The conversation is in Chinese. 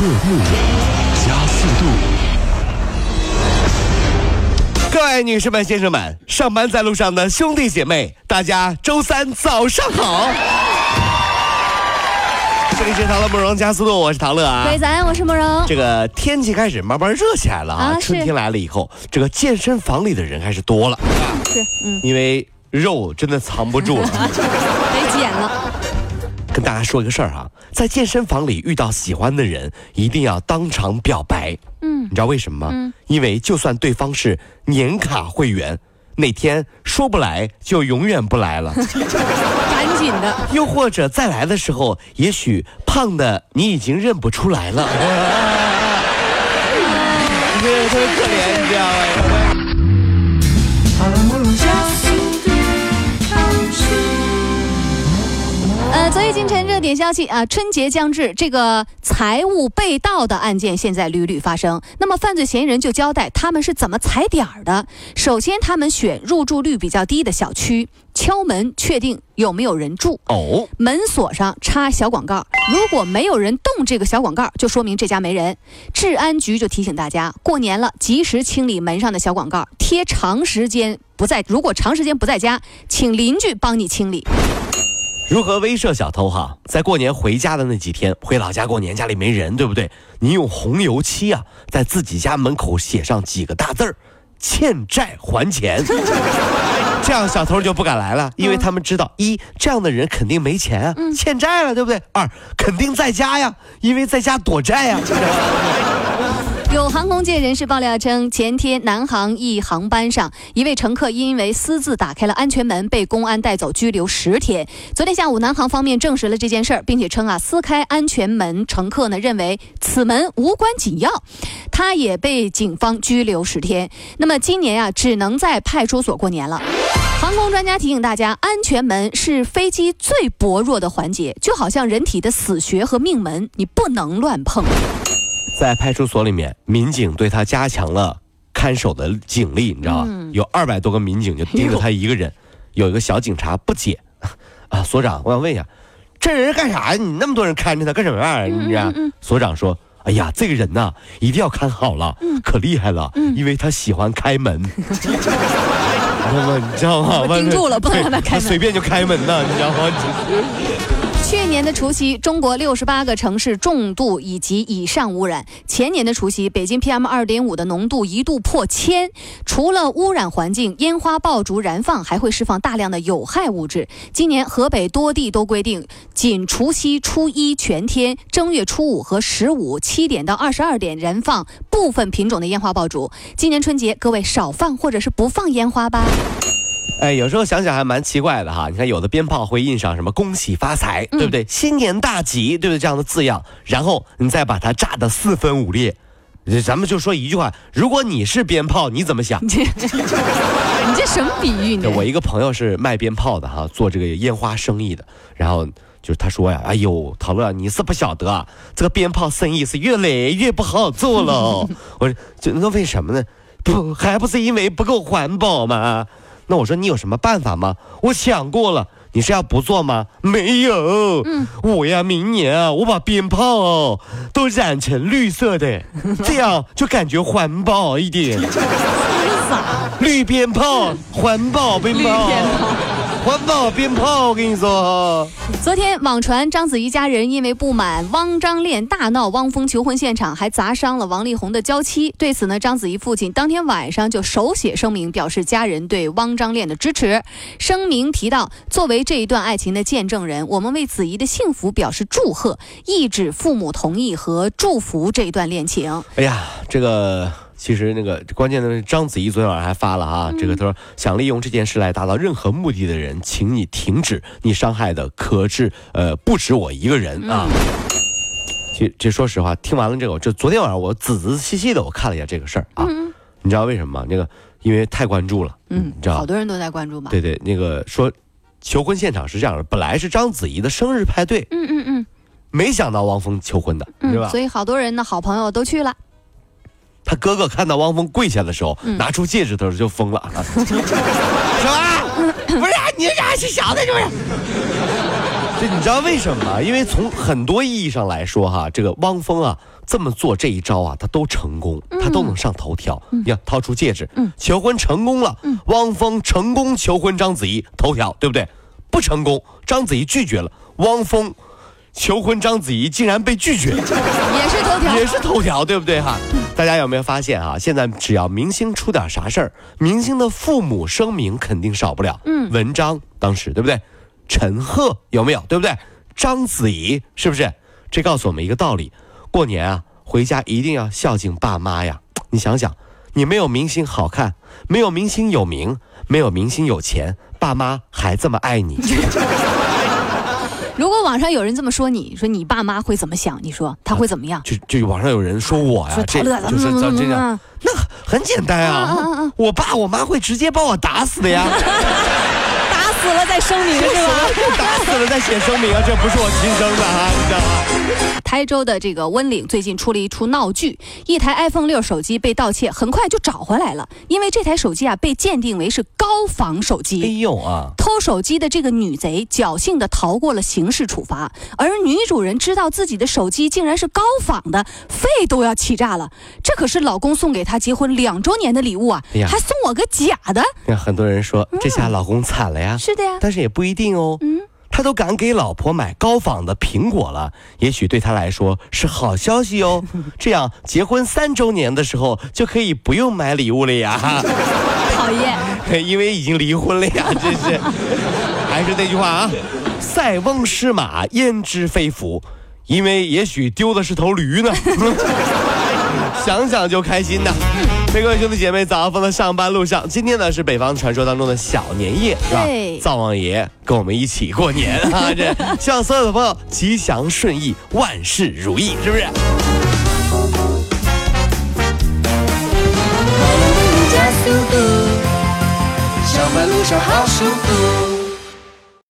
乐电影加速度。各位女士们、先生们，上班在路上的兄弟姐妹，大家周三早上好！这里是唐乐慕容加速度，我是唐乐啊。各位早安，我是慕容。这个天气开始慢慢热起来了啊，啊春天来了以后，这个健身房里的人开始多了，是，嗯，因为肉真的藏不住了。跟大家说一个事儿啊，在健身房里遇到喜欢的人，一定要当场表白。嗯你知道为什么吗？因为就算对方是年卡会员，哪天说不来就永远不来了。赶紧的。又或者再来的时候，也许胖的你已经认不出来了。你这特别可今晨热点消息啊，春节将至，这个财物被盗的案件现在屡屡发生。那么犯罪嫌疑人就交代他们是怎么踩点儿的。首先，他们选入住率比较低的小区，敲门确定有没有人住。哦，门锁上插小广告，如果没有人动这个小广告，就说明这家没人。治安局就提醒大家，过年了，及时清理门上的小广告，贴长时间不在，如果长时间不在家，请邻居帮你清理。如何威慑小偷哈？在过年回家的那几天，回老家过年，家里没人，对不对？你用红油漆啊，在自己家门口写上几个大字儿：“欠债还钱。”这样小偷就不敢来了，因为他们知道一这样的人肯定没钱啊，欠债了，对不对？二肯定在家呀，因为在家躲债呀。有航空界人士爆料称，前天南航一航班上，一位乘客因为私自打开了安全门，被公安带走拘留十天。昨天下午，南航方面证实了这件事儿，并且称啊，撕开安全门乘客呢认为此门无关紧要，他也被警方拘留十天。那么今年啊，只能在派出所过年了。航空专家提醒大家，安全门是飞机最薄弱的环节，就好像人体的死穴和命门，你不能乱碰。在派出所里面，民警对他加强了看守的警力，你知道吗？有二百多个民警就盯着他一个人。有一个小警察不解，啊，所长，我想问一下，这人是干啥呀？你那么多人看着他干什么玩意儿？你知道？所长说。哎呀，这个人呐，一定要看好了，可厉害了，因为他喜欢开门，你知道吗？你知道吗？我盯住了不能让他开门随便就开门呐，你知道吗？年的除夕，中国六十八个城市重度以及以上污染。前年的除夕，北京 PM 二点五的浓度一度破千。除了污染环境，烟花爆竹燃放还会释放大量的有害物质。今年河北多地都规定，仅除夕、初一全天、正月初五和十五七点到二十二点燃放部分品种的烟花爆竹。今年春节，各位少放或者是不放烟花吧。哎，有时候想想还蛮奇怪的哈。你看，有的鞭炮会印上什么“恭喜发财”，对不对？新年大吉，对不对？这样的字样，然后你再把它炸得四分五裂。咱们就说一句话：如果你是鞭炮，你怎么想？你这什么比喻呢？我一个朋友是卖鞭炮的哈，做这个烟花生意的。然后就是他说呀：“哎呦，陶乐，你是不晓得啊，这个鞭炮生意是越来越不好做了。”我说：“这那为什么呢？不还不是因为不够环保吗？”那我说你有什么办法吗？我想过了，你是要不做吗？没有，嗯，我呀，明年啊，我把鞭炮哦都染成绿色的，这样就感觉环保一点。绿鞭炮，环保鞭炮，绿鞭炮环保鞭炮，我跟你说，昨天网传章子怡家人因为不满汪张恋大闹汪峰求婚现场，还砸伤了王力宏的娇妻。对此呢，章子怡父亲当天晚上就手写声明，表示家人对汪张恋的支持。声明提到，作为这一段爱情的见证人，我们为子怡的幸福表示祝贺，意指父母同意和祝福这一段恋情。哎呀，这个。其实那个关键的是，章子怡昨天晚上还发了啊，这个他说想利用这件事来达到任何目的的人，请你停止，你伤害的可是呃不止我一个人啊。其实这说实话，听完了这个，这昨天晚上我仔仔细细的我看了一下这个事儿啊，你知道为什么吗？那个因为太关注了，嗯你知道好多人都在关注嘛？对对，那个说求婚现场是这样的，本来是章子怡的生日派对，嗯嗯嗯没想到汪峰求婚的，是吧嗯，？所以好多人的，好朋友都去了。他哥哥看到汪峰跪下的时候，嗯拿出戒指的时候就疯了，什么？不是你这是小的，是不是？这你知道为什么吗？因为从很多意义上来说，哈，这个汪峰啊这么做这一招啊，他都成功，他都能上头条。你看，掏出戒指，求婚成功了，汪峰成功求婚章子怡，头条，对不对？不成功，章子怡拒绝了，汪峰求婚章子怡竟然被拒绝，条，也是头条，对不对哈？大家有没有发现啊？现在只要明星出点啥事儿，明星的父母声明肯定少不了。嗯，文章当时对不对？陈赫有没有？对不对？章子怡是不是？这告诉我们一个道理：过年啊，回家一定要孝敬爸妈呀。你想想，你没有明星好看，没有明星有名，没有明星有钱，爸妈还这么爱你。如果网上有人这么说你，说你爸妈会怎么想？你说他会怎么样？就就网上有人说我呀，这乐就是这这样，那很简单啊，我爸我妈会直接把我打死的呀。死了再声明 是吧？打死了再写声明啊！这不是我亲生的啊，你知道吗？台州的这个温岭最近出了一出闹剧，一台 iPhone 六手机被盗窃，很快就找回来了。因为这台手机啊被鉴定为是高仿手机。哎呦啊！偷手机的这个女贼侥幸的逃过了刑事处罚，而女主人知道自己的手机竟然是高仿的，肺都要气炸了。这可是老公送给她结婚两周年的礼物啊，哎还送我个假的。那很多人说，这下老公惨了呀。是的呀，但是也不一定哦。嗯，他都敢给老婆买高仿的苹果了，也许对他来说是好消息哦。这样结婚三周年的时候就可以不用买礼物了呀。讨厌，因为已经离婚了呀，真是。还是那句话啊，塞翁失马焉知非福，因为也许丢的是头驴呢。想想就开心呐。各位兄弟姐妹，早上的上班路上，今天呢是北方传说当中的小年夜，是吧？灶王爷跟我们一起过年 啊！这希望所有的朋友吉祥顺意，万事如意，是不是？上班路上好舒服。